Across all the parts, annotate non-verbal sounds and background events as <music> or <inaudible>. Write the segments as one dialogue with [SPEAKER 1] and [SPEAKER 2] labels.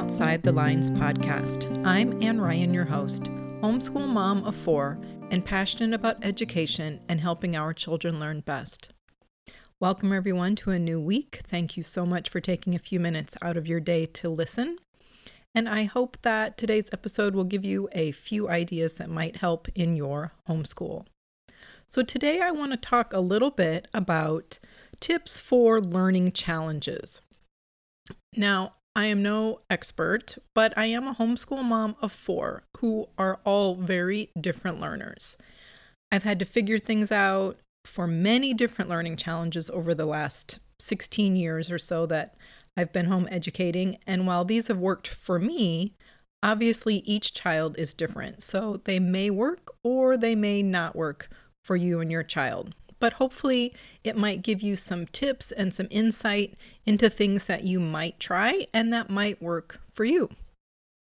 [SPEAKER 1] Outside the Lines podcast. I'm Ann Ryan, your host, homeschool mom of four, and passionate about education and helping our children learn best. Welcome, everyone, to a new week. Thank you so much for taking a few minutes out of your day to listen. And I hope that today's episode will give you a few ideas that might help in your homeschool. So, today I want to talk a little bit about tips for learning challenges. Now, I am no expert, but I am a homeschool mom of four who are all very different learners. I've had to figure things out for many different learning challenges over the last 16 years or so that I've been home educating. And while these have worked for me, obviously each child is different. So they may work or they may not work for you and your child but hopefully it might give you some tips and some insight into things that you might try and that might work for you.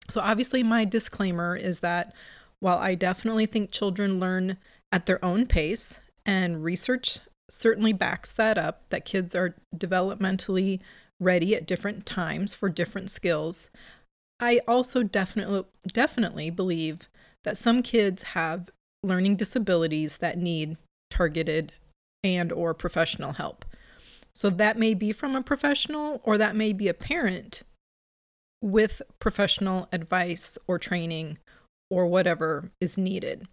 [SPEAKER 1] So, obviously, my disclaimer is that while I definitely think children learn at their own pace, and research certainly backs that up, that kids are developmentally ready at different times for different skills, I also definitely definitely believe that some kids have learning disabilities that need targeted and or professional help. So that may be from a professional or that may be a parent with professional advice or training or whatever is needed.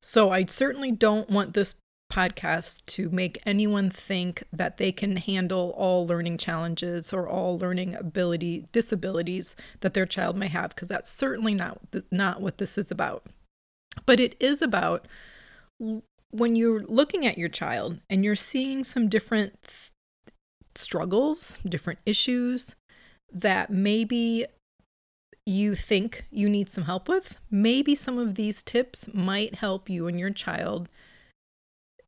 [SPEAKER 1] So I certainly don't want this podcast to make anyone think that they can handle all learning challenges or all learning ability disabilities that their child may have because that's certainly not not what this is about. But it is about when you're looking at your child and you're seeing some different struggles, different issues that maybe you think you need some help with, maybe some of these tips might help you and your child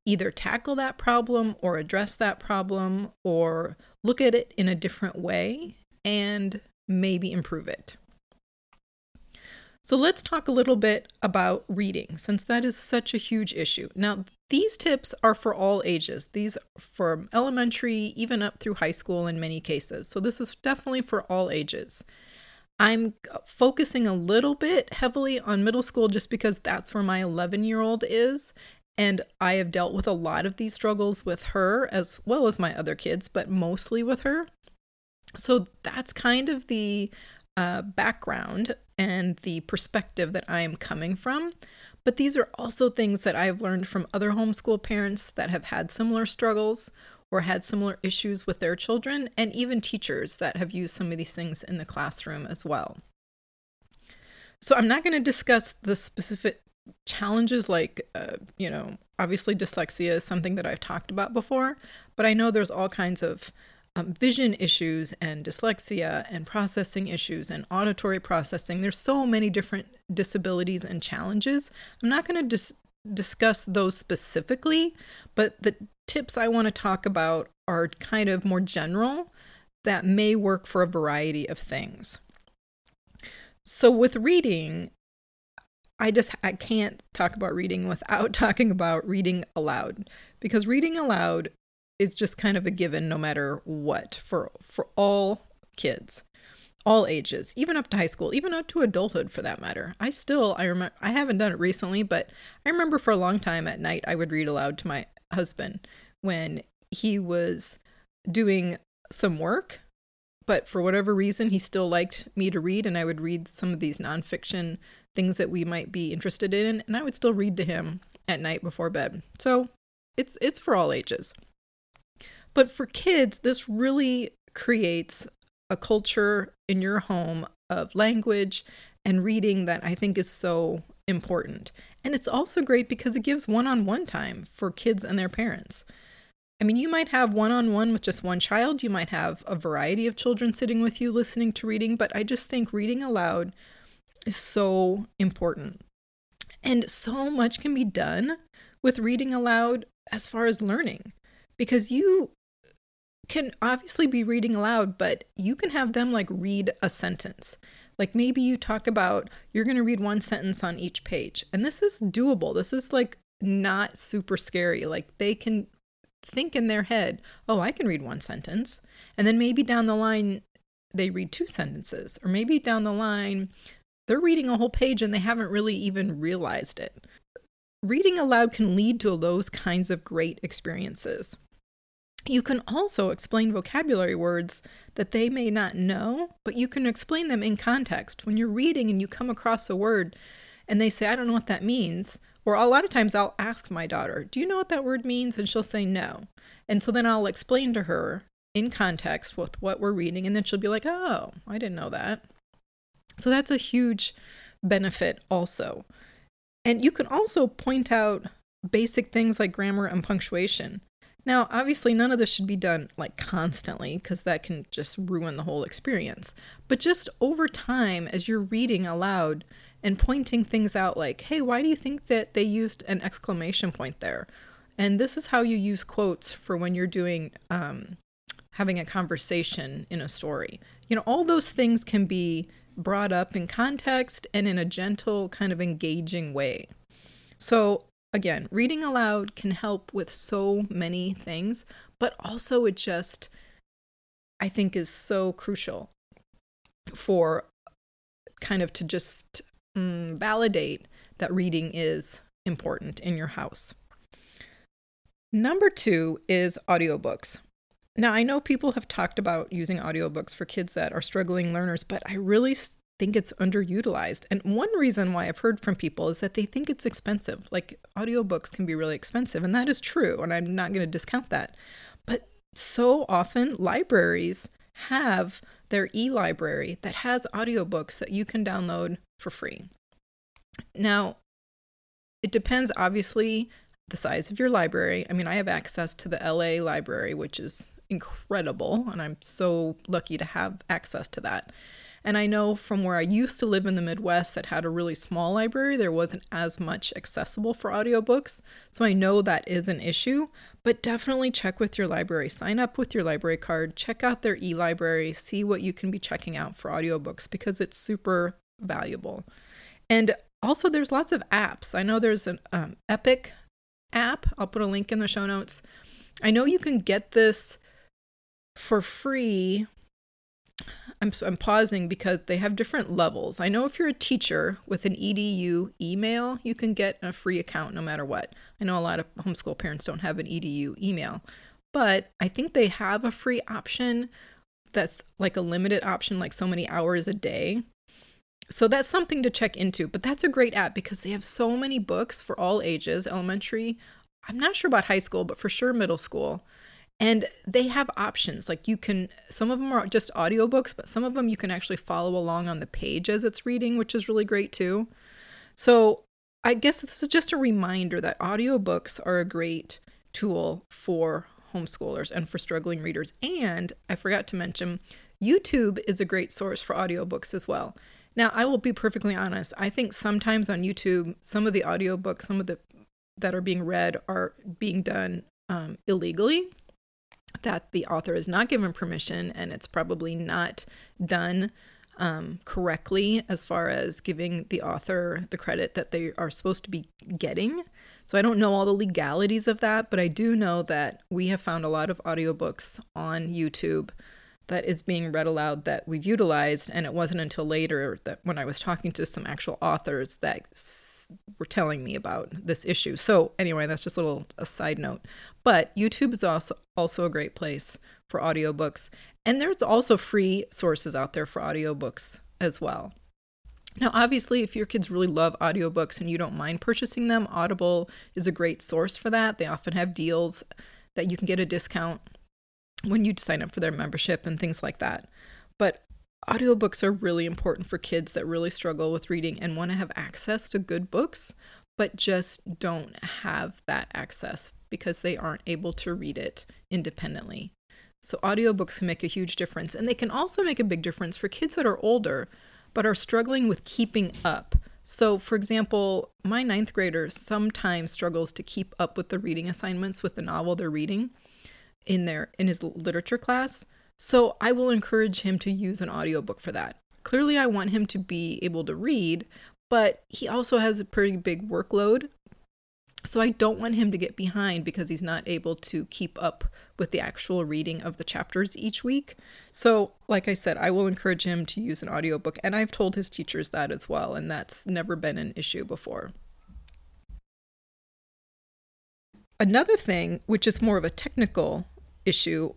[SPEAKER 1] either tackle that problem or address that problem or look at it in a different way and maybe improve it. So let's talk a little bit about reading, since that is such a huge issue. Now, these tips are for all ages. These from elementary even up through high school in many cases. So this is definitely for all ages. I'm focusing a little bit heavily on middle school just because that's where my 11 year old is. And I have dealt with a lot of these struggles with her as well as my other kids, but mostly with her. So that's kind of the uh, background and the perspective that I am coming from. But these are also things that I've learned from other homeschool parents that have had similar struggles or had similar issues with their children, and even teachers that have used some of these things in the classroom as well. So, I'm not going to discuss the specific challenges like, uh, you know, obviously dyslexia is something that I've talked about before, but I know there's all kinds of um, vision issues and dyslexia and processing issues and auditory processing. There's so many different disabilities and challenges. I'm not going to dis- discuss those specifically, but the tips I want to talk about are kind of more general that may work for a variety of things. So with reading, I just I can't talk about reading without <laughs> talking about reading aloud because reading aloud is just kind of a given no matter what for for all kids all ages even up to high school even up to adulthood for that matter. I still i remember i haven't done it recently but i remember for a long time at night i would read aloud to my husband when he was doing some work but for whatever reason he still liked me to read and i would read some of these nonfiction things that we might be interested in and i would still read to him at night before bed. So it's it's for all ages but for kids, this really creates a culture in your home of language and reading that I think is so important. And it's also great because it gives one on one time for kids and their parents. I mean, you might have one on one with just one child, you might have a variety of children sitting with you listening to reading, but I just think reading aloud is so important. And so much can be done with reading aloud as far as learning because you can obviously be reading aloud, but you can have them like read a sentence. Like maybe you talk about you're going to read one sentence on each page. And this is doable. This is like not super scary. Like they can think in their head, oh, I can read one sentence. And then maybe down the line, they read two sentences, or maybe down the line, they're reading a whole page and they haven't really even realized it. Reading aloud can lead to those kinds of great experiences. You can also explain vocabulary words that they may not know, but you can explain them in context. When you're reading and you come across a word and they say, I don't know what that means, or a lot of times I'll ask my daughter, Do you know what that word means? And she'll say no. And so then I'll explain to her in context with what we're reading, and then she'll be like, Oh, I didn't know that. So that's a huge benefit also. And you can also point out basic things like grammar and punctuation. Now, obviously, none of this should be done like constantly because that can just ruin the whole experience. But just over time, as you're reading aloud and pointing things out, like, hey, why do you think that they used an exclamation point there? And this is how you use quotes for when you're doing um, having a conversation in a story. You know, all those things can be brought up in context and in a gentle, kind of engaging way. So, again, reading aloud can help with so many things, but also it just, I think, is so crucial for kind of to just mm, validate that reading is important in your house. Number two is audiobooks. Now, I know people have talked about using audiobooks for kids that are struggling learners, but I really think it's underutilized. And one reason why I've heard from people is that they think it's expensive. Like audiobooks can be really expensive, and that is true, and I'm not going to discount that. But so often libraries have their e-library that has audiobooks that you can download for free. Now, it depends obviously the size of your library. I mean, I have access to the LA library, which is incredible. And I'm so lucky to have access to that. And I know from where I used to live in the Midwest that had a really small library, there wasn't as much accessible for audiobooks. So I know that is an issue, but definitely check with your library. Sign up with your library card, check out their e library, see what you can be checking out for audiobooks because it's super valuable. And also, there's lots of apps. I know there's an um, Epic app. I'll put a link in the show notes. I know you can get this for free. I'm, I'm pausing because they have different levels. I know if you're a teacher with an EDU email, you can get a free account no matter what. I know a lot of homeschool parents don't have an EDU email, but I think they have a free option that's like a limited option, like so many hours a day. So that's something to check into. But that's a great app because they have so many books for all ages, elementary. I'm not sure about high school, but for sure middle school. And they have options. Like you can, some of them are just audiobooks, but some of them you can actually follow along on the page as it's reading, which is really great too. So I guess this is just a reminder that audiobooks are a great tool for homeschoolers and for struggling readers. And I forgot to mention, YouTube is a great source for audiobooks as well. Now, I will be perfectly honest. I think sometimes on YouTube, some of the audiobooks, some of the that are being read are being done um, illegally that the author is not given permission and it's probably not done um, correctly as far as giving the author the credit that they are supposed to be getting. So I don't know all the legalities of that, but I do know that we have found a lot of audiobooks on YouTube that is being read aloud that we've utilized. And it wasn't until later that when I was talking to some actual authors that were telling me about this issue. So anyway, that's just a little a side note. But YouTube is also also a great place for audiobooks. And there's also free sources out there for audiobooks as well. Now, obviously, if your kids really love audiobooks and you don't mind purchasing them, Audible is a great source for that. They often have deals that you can get a discount when you sign up for their membership and things like that. But audiobooks are really important for kids that really struggle with reading and want to have access to good books, but just don't have that access because they aren't able to read it independently. So, audiobooks can make a huge difference. And they can also make a big difference for kids that are older but are struggling with keeping up. So, for example, my ninth grader sometimes struggles to keep up with the reading assignments with the novel they're reading in their in his literature class. So I will encourage him to use an audiobook for that. Clearly, I want him to be able to read, but he also has a pretty big workload. So I don't want him to get behind because he's not able to keep up with the actual reading of the chapters each week. So, like I said, I will encourage him to use an audiobook and I've told his teachers that as well and that's never been an issue before. Another thing, which is more of a technical issue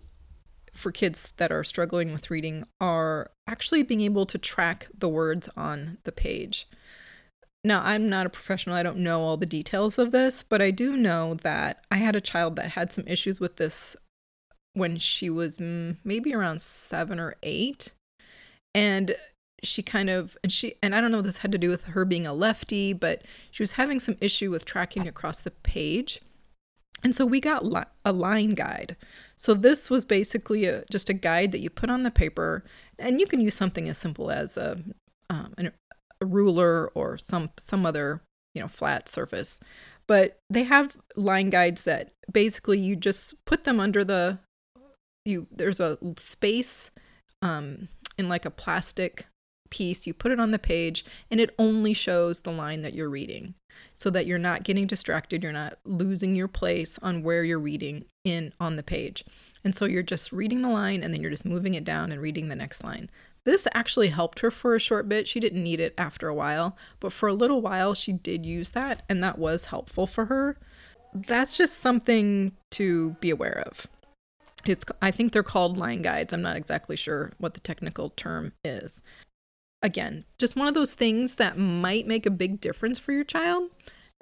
[SPEAKER 1] for kids that are struggling with reading, are actually being able to track the words on the page. Now, I'm not a professional, I don't know all the details of this, but I do know that I had a child that had some issues with this when she was maybe around seven or eight. And she kind of and she and I don't know if this had to do with her being a lefty, but she was having some issue with tracking across the page. And so we got li- a line guide. So this was basically a, just a guide that you put on the paper, and you can use something as simple as a, um, an, a ruler or some some other you know flat surface. But they have line guides that basically you just put them under the you. There's a space um, in like a plastic piece. You put it on the page, and it only shows the line that you're reading so that you're not getting distracted, you're not losing your place on where you're reading in on the page. And so you're just reading the line and then you're just moving it down and reading the next line. This actually helped her for a short bit. She didn't need it after a while, but for a little while she did use that and that was helpful for her. That's just something to be aware of. It's I think they're called line guides. I'm not exactly sure what the technical term is again, just one of those things that might make a big difference for your child.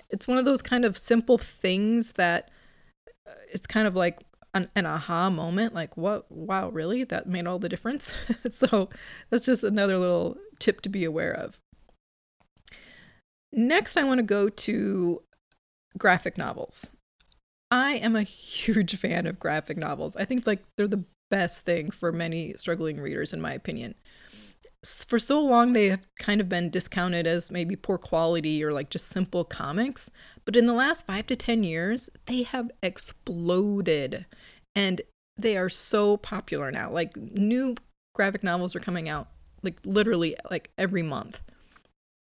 [SPEAKER 1] It's one of those kind of simple things that uh, it's kind of like an, an aha moment like, what? Wow, really? That made all the difference? <laughs> so that's just another little tip to be aware of. Next, I want to go to graphic novels. I am a huge <laughs> fan of graphic novels. I think like they're the best thing for many struggling readers in my opinion for so long they have kind of been discounted as maybe poor quality or like just simple comics. But in the last 5 to 10 years they have exploded. And they are so popular now. Like new graphic novels are coming out like literally like every month.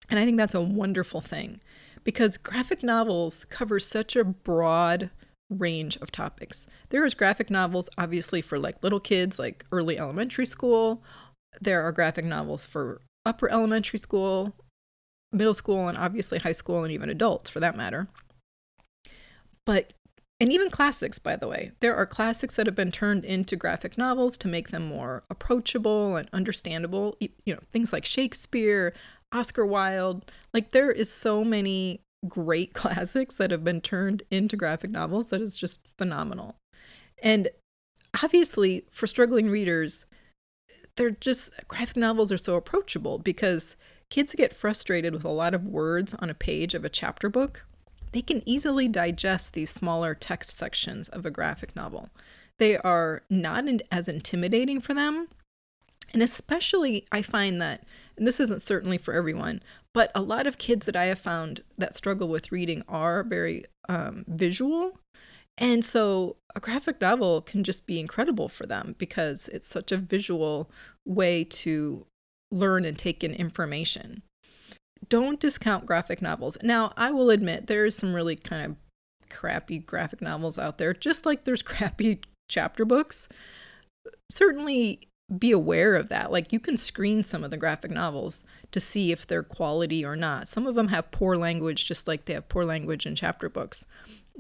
[SPEAKER 1] And i think that's a wonderful thing because graphic novels cover such a broad range of topics. There is graphic novels obviously for like little kids like early elementary school there are graphic novels for upper elementary school, middle school, and obviously high school, and even adults for that matter. But, and even classics, by the way. There are classics that have been turned into graphic novels to make them more approachable and understandable. You know, things like Shakespeare, Oscar Wilde. Like, there is so many great <laughs> classics that have been turned into graphic novels that is just phenomenal. And obviously, for struggling readers, they're just graphic novels are so approachable because kids get frustrated with a lot of words on a page of a chapter book. They can easily digest these smaller text sections of a graphic novel. They are not as intimidating for them. And especially, I find that, and this isn't certainly for everyone, but a lot of kids that I have found that struggle with reading are very um, visual. And so a graphic novel can just be incredible for them because it's such a visual way to learn and take in information. Don't discount graphic novels. Now, I will admit there's some really kind of crappy graphic novels out there, just like there's <laughs> crappy chapter books. Certainly be aware of that. Like you can screen some of the graphic novels to see if they're quality or not. Some of them have poor language, just like they have poor language in chapter books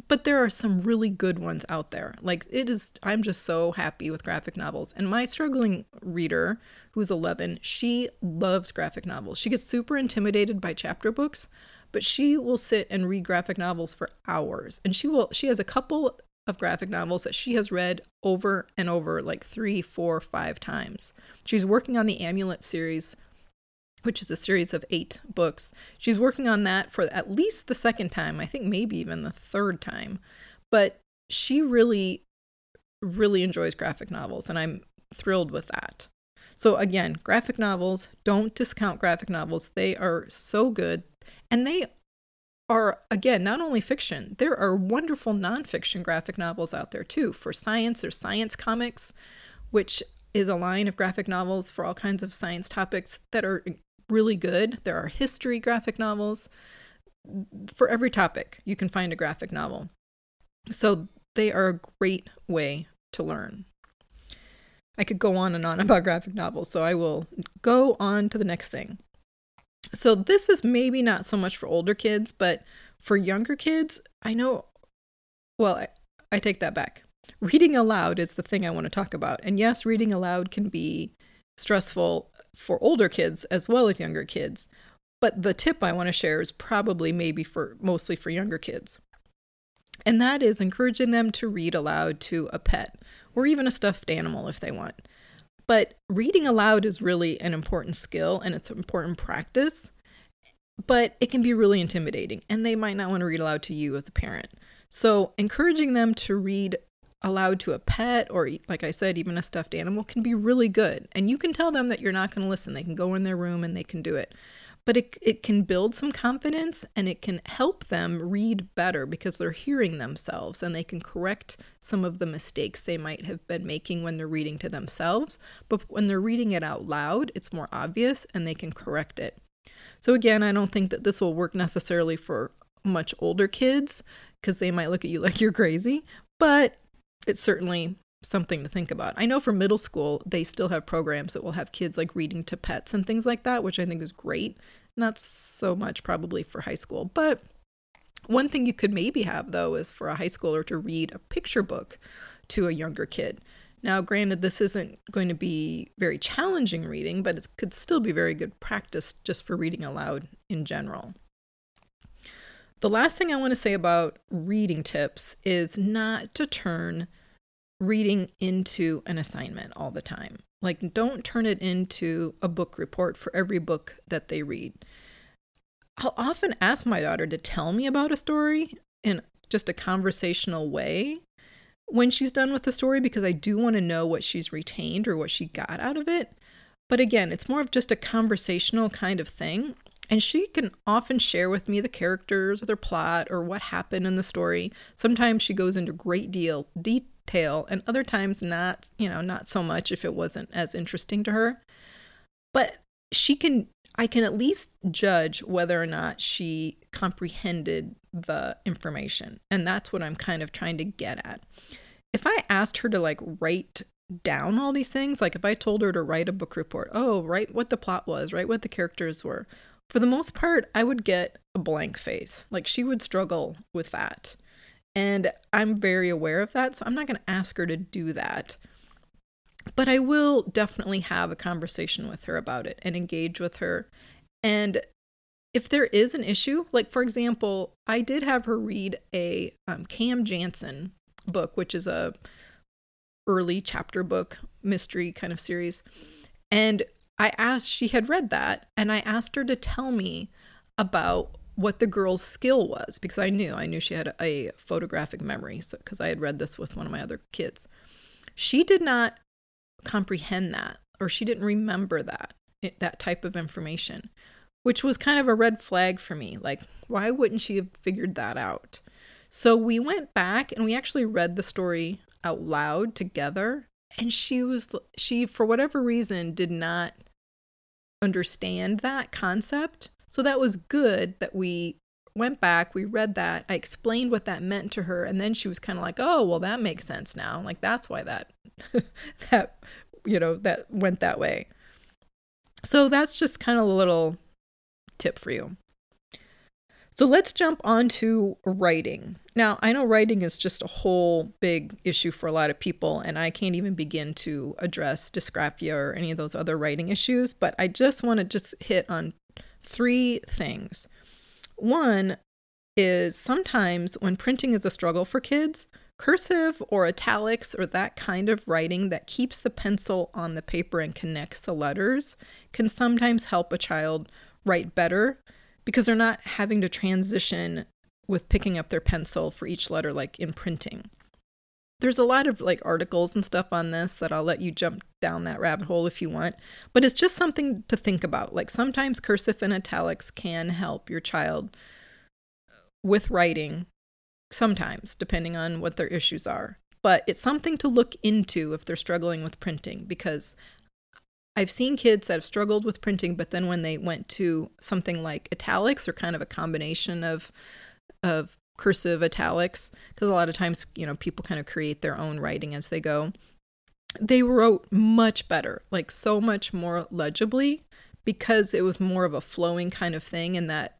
[SPEAKER 1] but there are some really good ones out there. Like it is I'm just so happy with graphic novels. And my struggling reader, who's 11, she loves graphic novels. She gets super intimidated by chapter books, but she will sit and read graphic novels for hours. And she will she has a couple of graphic novels that she has read over and over like three, four, five times. She's working on the Amulet series which is a series of eight books. She's working on that for at least the second time, I think maybe even the third time. But she really, really enjoys graphic novels, and I'm thrilled with that. So, again, graphic novels, don't discount graphic novels. They are so good. And they are, again, not only fiction, there are wonderful nonfiction graphic novels out there too. For science, there's science comics, which is a line of graphic novels for all kinds of science topics that are really good. There are history graphic novels. for every topic, you can find a graphic novel. So they are a great way to learn. I could go on and on <laughs> about graphic novels, so I will go on to the next thing. So, this is maybe not so much for older kids, but for younger kids, I know, well, I, I take that back. Reading aloud is the thing I want to talk about. And yes, reading aloud can be stressful for older kids as well as younger kids. But the tip I want to share is probably maybe for mostly for younger kids. And that is encouraging them to read aloud to a pet or even a stuffed animal if they want. But reading aloud is really an important skill and it's an important practice, but it can be really intimidating and they might not want to read aloud to you as a parent. So, encouraging them to read aloud to a pet or, like I said, even a stuffed animal can be really good. And you can tell them that you're not going to listen. They can go in their room and they can do it but it, it can build some confidence and it can help them read better because they're hearing themselves and they can correct some of the mistakes they might have been making when they're reading to themselves. But when they're reading it out loud, it's more obvious and they can correct it. So, again, I don't think that this will work necessarily for much older kids because they might look at you <laughs> like you're crazy, but it's certainly something to think about. I know for middle school, they still have programs that will have kids like reading to pets and things like that, which I think is great. Not so much probably for high school, but one thing you could maybe have though is for a high schooler to read a picture book to a younger kid. Now, granted, this isn't going to be very challenging reading, but it could still be very good practice just for reading aloud in general. The last thing I want to say about reading tips is not to turn reading into an assignment all the time. Like, don't turn it into a book report for every book that they read. I'll often ask my daughter to tell me about a story in just a conversational way when she's done with the story because I do want to know what she's retained or what she got out of it. But again, it's more of just a conversational kind of thing. And she can often share with me the characters or their plot or what happened in the story. Sometimes she goes into great deal de- tale and other times not you know not so much if it wasn't as interesting to her. But she can i can at least judge whether or not she comprehended the information. And that's what i'm kind of trying to get at. If i asked her to like write down all these things like if i told her to write a book report oh write what the plot was write what the characters were for the most part i would get a blank face like she would struggle with that and I'm very aware of that. So I'm not going to ask her to do that. But I will definitely have a conversation with her about it and engage with her. And if there is an issue, like for example, I did have her read a um, Cam Jansen book, which is a early chapter book mystery kind of series. And I asked, she had read that, and I asked her to tell me about what the girl's skill was because I knew I knew she had a, photographic memory because so, I had read this with one of my other kids. She did not comprehend that or she didn't remember that that type of information, which was kind of a red flag for me. Like why wouldn't she have figured that out? So we went back and we actually read the story out loud together and she was she for whatever reason did not understand that concept so that was good that we went back, we read that, I explained what that meant to her, and then she was kind of like, "Oh, well that makes sense now. Like that's why that <laughs> that you know, that went that way." So that's just kind of a little tip for you. So let's jump on to writing. Now, I know writing is just a whole big issue for a lot of people, and I can't even begin to address dysgraphia or any of those other writing issues, but I just want to just hit on three things. One is sometimes when printing is a struggle for kids, cursive or italics or that kind of writing that keeps the pencil on the paper and connects the letters can sometimes help a child write better because they're not having to transition with picking up their pencil for each letter like in printing there's a lot of like articles and stuff on this that I'll let you jump down that rabbit hole if you want. But it's just something to think about. Like sometimes cursive and italics can help your child with writing, sometimes, depending on what their issues are. But it's something to look into if they're struggling with printing because I've seen kids that have struggled with printing, but then when they went to something like italics or kind of a combination of of cursive italics, because a lot of times, you know, people kind of create their own writing as they go. They wrote much better, like so much more legibly, because it was more of a flowing kind of thing and that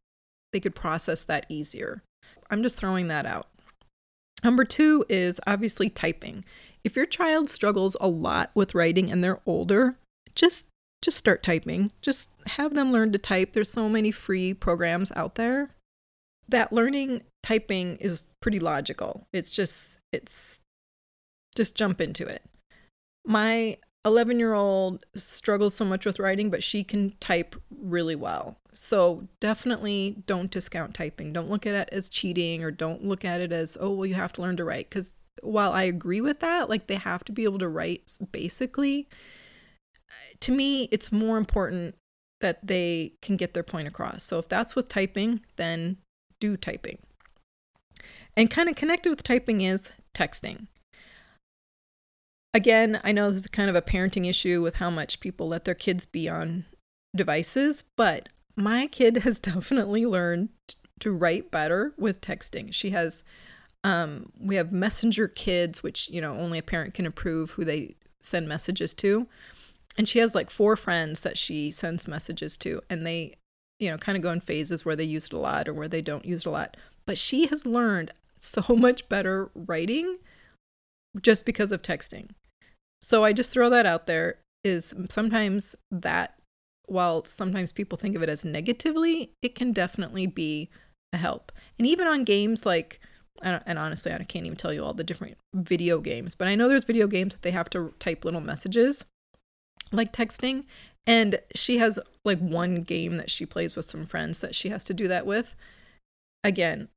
[SPEAKER 1] they could process that easier. I'm just throwing that out. Number two is obviously typing. If your child struggles a lot with writing and they're older, just just start typing. Just have them learn to type. There's so many free programs out there that learning typing is pretty logical. It's just it's just jump into it. My 11 year old struggles so much with writing, but she can type really well. So definitely don't discount typing. Don't look at it as cheating or don't look at it as, oh, well, you have to learn to write. Because while I agree with that, like they have to be able to write basically, to me, it's more important that they can get their point across. So if that's with typing, then do typing. And kind of connected with typing is texting. Again, I know this is kind of a parenting issue with how much people let their kids be on devices, but my kid <laughs> has definitely learned to write better with texting. She has um, we have messenger kids which you know only a parent can approve who they send messages to and she has like four friends that she sends messages to and they you know kind of go in phases where they use it a lot or where they don't use it a lot. But she has learned so <laughs> much better writing just because of texting. So I just throw that out there is sometimes that while sometimes people think of it as negatively, it can definitely be a help. And even on games like and honestly, I can't even tell you all the different video games, but I know there's video games that they have to type little messages like texting. And she has like one game that she plays with some friends that she has to do that with. Again,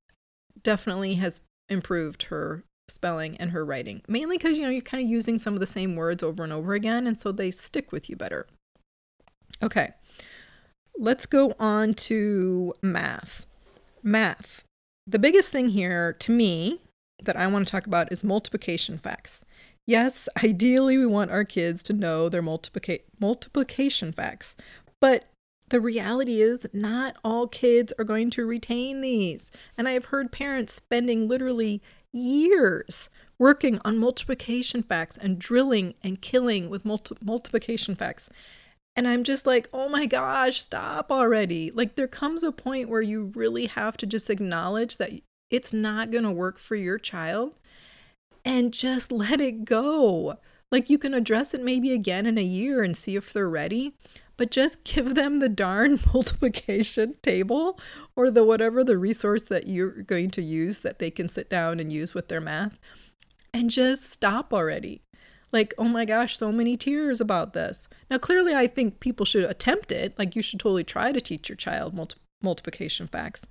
[SPEAKER 1] definitely has improved her spelling and her writing, mainly because, you know, you're kind of using some of the same words over and over again, and so they stick with you better. Okay, let's go on to math. Math. The biggest thing here to me that I want to talk about is multiplication facts. Yes, ideally, we want our kids to know their multiplica- multiplication facts, but the reality is not all kids are going to retain these. And I have heard parents spending literally years working on multiplication facts and drilling and killing with multi- multiplication facts. And I'm just like, oh my gosh, stop already. Like, there comes a point where you really have to just acknowledge that it's not going to work for your child and just let it go. Like, you can address it maybe again in a year and see if they're ready, but just <laughs> give them the darn <laughs> multiplication table or the whatever the resource that you're going to use that they can sit down and use with their math and just stop already. Like, oh my gosh, so many tears about this. Now, clearly, I think people should attempt it. Like, you should totally try to teach your child multi- multiplication facts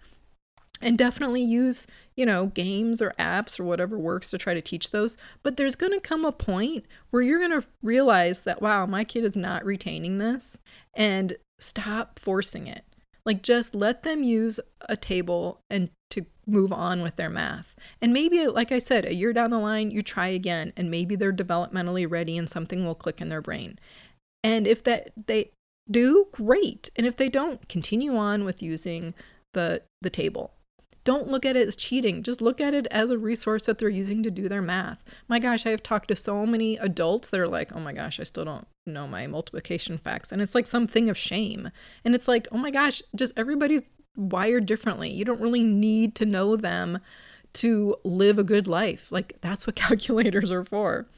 [SPEAKER 1] and definitely use you know games or apps or whatever works to try to teach those. But there's going to come a point where you're going to realize that wow my kid is not retaining this and stop forcing it. Like just let them use a table and to move on with their math. And maybe like i said a year down the line you try again and maybe they're developmentally ready and something will click in their brain. And if that they do great. And if they don't continue on with using the the table don't look at it as cheating. Just look at it as a resource that they're using to do their math. My gosh, I have talked to so many adults that are like, oh my gosh, I still don't know my multiplication facts. And it's like something of shame. And it's like, oh my gosh, just everybody's wired differently. You don't really need to know them to live a good life. Like, that's what <laughs> calculators are for.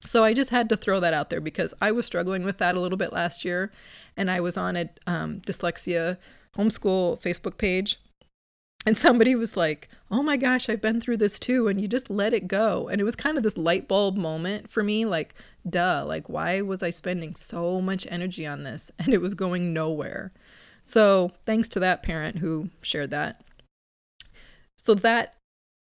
[SPEAKER 1] So I just had to throw that out there because I was struggling with that a little bit last year. And I was on a um, dyslexia homeschool Facebook page and somebody was like, Oh my gosh, I've been through this too. And you just let it go. And it was kind of this light bulb moment for me like, duh, like, why was I spending so much energy on this? <laughs> And it was going nowhere. So thanks to that parent who shared that. So that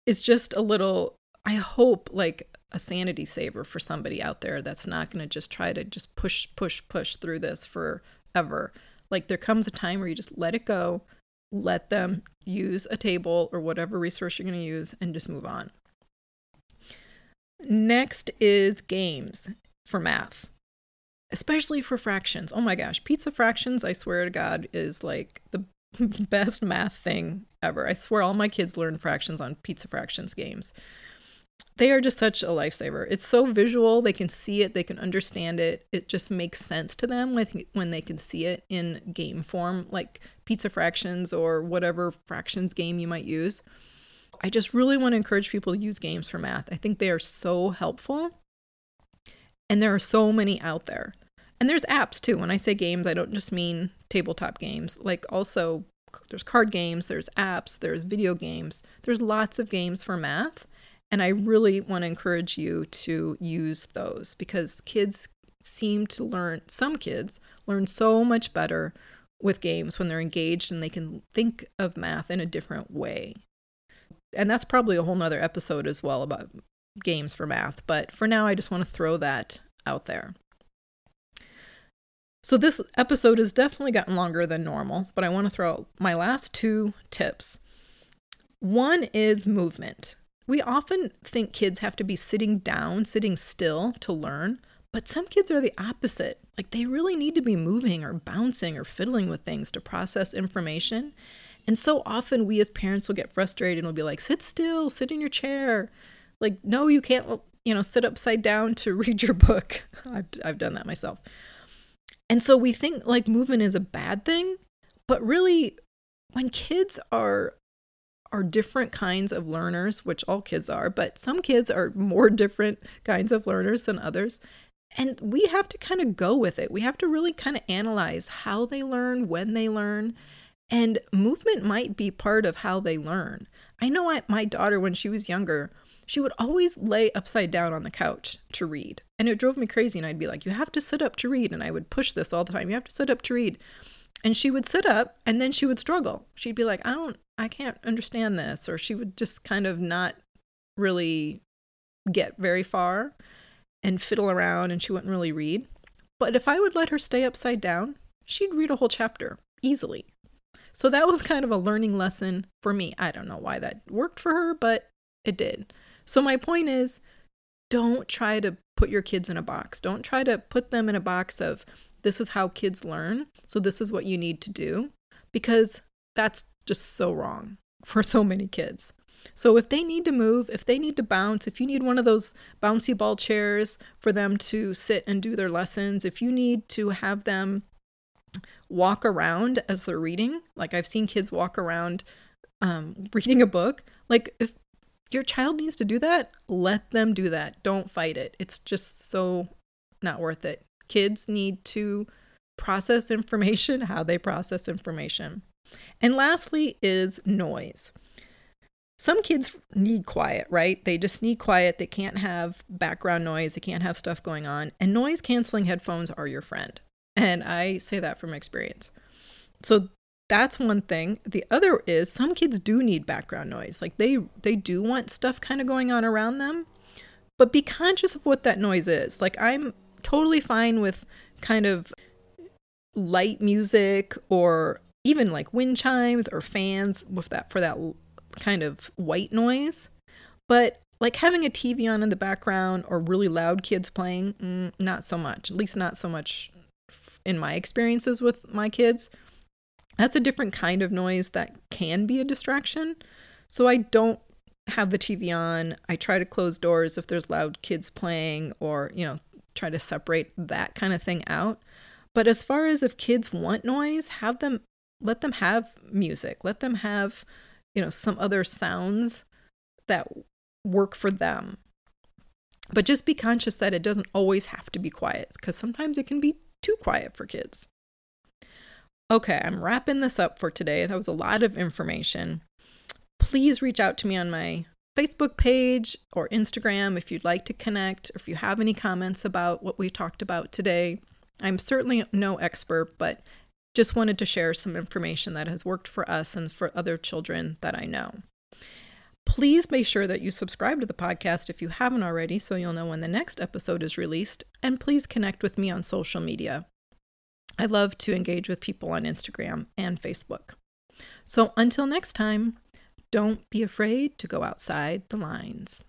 [SPEAKER 1] is just a little, I hope, like a sanity saver for somebody out there that's not going to just try to just push, push, push through this forever. Like there comes a time where you just let it go let them use a table or whatever resource you're going to use and just move on. Next is games for math. especially for fractions. Oh my gosh, pizza fractions, I swear to God, is like the <laughs> best math thing ever. I swear all my kids learn fractions on pizza fractions games. They are just such a lifesaver. It's so visual, they can see it, they can understand it. It just makes sense to them when they can see it in game form, like pizza fractions or whatever fractions game you might use. I just really want to encourage people to use games for math. I think they are so helpful. And there are so many out there. And there's apps too. When I say games, I don't just mean tabletop games. Like also there's card games, there's apps, there's video games. There's lots of games for math. And I really want to encourage you to use those because kids seem to learn, some kids learn so much better with games when they're engaged and they can think of math in a different way. And that's probably a whole nother episode as well about games for math. But for now, I just want to throw that out there. So, this episode has definitely gotten longer than normal, but I want to throw out my last two tips. One is movement. We often think kids have to be sitting down, sitting still to learn, but some kids are the opposite. Like they really need to be moving or bouncing or fiddling with things to process information. And so often we as parents will get frustrated and we'll be like, sit still, sit in your chair. Like, no, you can't, you know, sit upside down to <laughs> read your book. I've, I've done that myself. And so we think like movement is a bad thing, but really, when kids are are different kinds of learners, which all kids are, but some kids are more <laughs> different kinds of learners than others. And we have to kind of go with it. We have to really kind of analyze how they learn, when they learn, and movement might be part of how they learn. I know I, my daughter, when she was younger, she would always lay upside down on the couch to read. And it drove me crazy. And I'd be like, You have to sit up to read. And I would push this all the time. You have to sit up to read. And she would sit up and then she would struggle. She'd be like, I don't, I can't understand this. Or she would just kind of not really get very far and fiddle around and she wouldn't really read. But if I would let her stay upside down, she'd read a whole chapter easily. So that was kind of a learning lesson for me. I don't know why that worked for her, but it did. So, my point is don't try to put your kids in a box. Don't try to put them in a box of this is how kids learn. So, this is what you need to do, because that's just so wrong for so many kids. So, if they need to move, if they need to bounce, if you need one of those bouncy ball chairs for them to sit and do their lessons, if you need to have them walk around as they're reading, like I've seen kids walk around um, <laughs> reading a book, like if your child needs to do that, let them do that. Don't fight it. It's just so not worth it. Kids need to process <laughs> information how they process information. And lastly is noise. Some kids need quiet, right? They just need quiet. They can't have background noise, they can't have stuff going on. And noise canceling headphones are your friend. And I say that from experience. So that's one thing the other is some kids do need background noise like they they do want stuff kind of going on around them but be conscious of what that noise is like i'm totally fine with kind of light music or even like wind chimes or fans with that for that kind of white noise but like having a tv on in the background or really loud kids playing mm, not so much at least not so much in my experiences with my kids that's a different kind of noise that can be a distraction. So I don't have the TV on. I try to close doors if there's loud kids playing or, you know, try to separate that kind of thing out. But as far as if kids want noise, have them let them have music. Let them have, you know, some other sounds that work for them. But just be conscious that it doesn't always have to be quiet because sometimes it can be too quiet for kids. Okay, I'm wrapping this up for today. That was a lot of information. Please reach out to me on my Facebook page or Instagram if you'd like to connect, or if you have any comments about what we talked about today. I'm certainly no expert, but just wanted to share some information that has worked for us and for other children that I know. Please make sure that you subscribe to the podcast if you haven't already so you'll know when the next episode is released. And please connect with me on social media. I love to engage with people on Instagram and Facebook. So until next time, don't be afraid to go outside the lines.